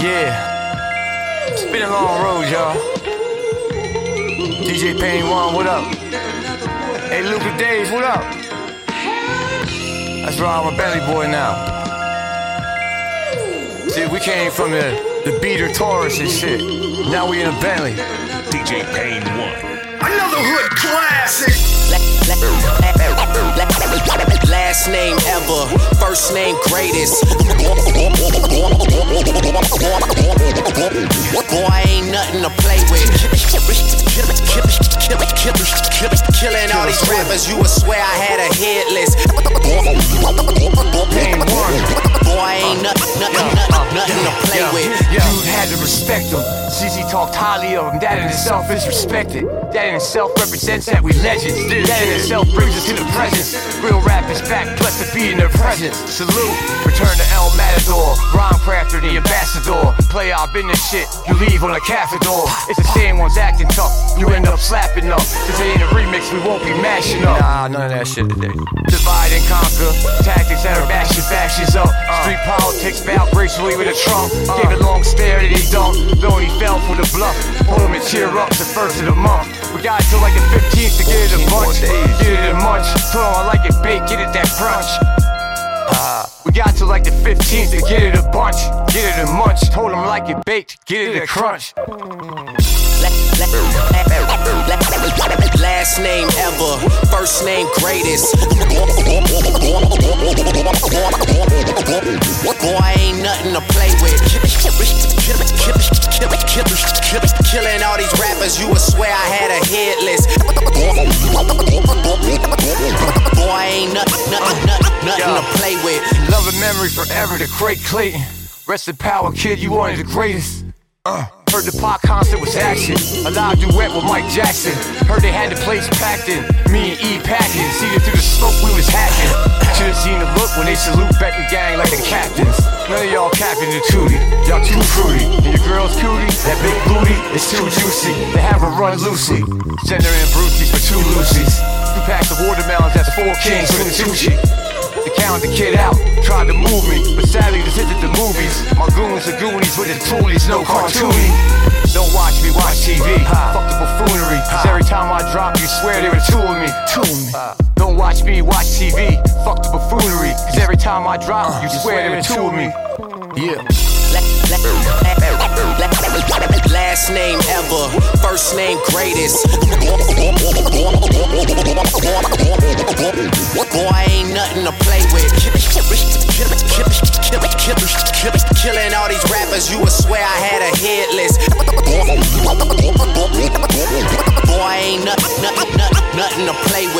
Yeah. It's been a long road, y'all. DJ Pain One, what up? Hey, Luca Dave, what up? That's right, I'm a Bentley boy now. See, we came from the, the beater Taurus and shit. Now we in a Bentley. DJ Pain 1. Another hood classic. Last name ever, first name greatest. Boy, ain't nothing to play with. Killing all these rappers, you would swear I had a hit list. Boy, ain't nothing, nothing, nothing, to play Yo, with. yo, Dude had to respect him. CZ talked highly of him. That in itself is respected. That in itself represents that we legends. That in itself brings us to the presence. Real rap is back, blessed to be in their presence. Salute, return to El Matador. Rhyme crafter, the ambassador. Play our business shit, you leave on a cafe door. It's the same ones acting tough, you end up slapping up. This ain't a remix, we won't be mashing up. Nah, none of that shit today. Divide and conquer, tactics that are bashing factions up. Street politics, bout gracefully with a trunk. Gave a long stare that he dunked, though he fell for the bluff. Hold him and cheer up the first of the month. We got till like the 15th to get it a bunch. Get it a munch. Told him I like it baked, get it that crunch. Ah, we got till like the 15th to get it a bunch. Get it a munch. Told him like it baked, get it a crunch. Last name ever, first name greatest. Boy, ain't nothing to play with. Killing all these rappers, you would swear I had a hit list. Boy, ain't nothing, nothing, nothing, nothing to play with. Love and memory forever, the great Clayton. Rest in power, kid, you one of the greatest. Uh, heard the pop concert was action. A live duet with Mike Jackson. Heard they had the place packed in. Me and E packing. See it through the smoke, we was hacking. Should've seen the look when they salute back the gang like the captains. None of y'all capping the tootie. Y'all too fruity. And your girl's cutie, that big booty is too juicy. They have her run loosey. Send her in brewskis for two Lucy's. Two packs of watermelons, that's four kings for the sushi. They counted the kid out, tried to move me, but sadly this isn't the movies. My goons are goonies with the toolies, no cartoony. Don't watch me, watch TV. Fuck the buffoonery. Cause every time I drop, you swear there were two of me. Two of me. Don't watch me, watch TV. Fuck the buffoonery. Cause every time I drop, uh, you swear there were two of me. Yeah. Last name ever, first name greatest. you would swear I had a hit list. Boy, ain't nothing, nothing, nothing, nothing to play with.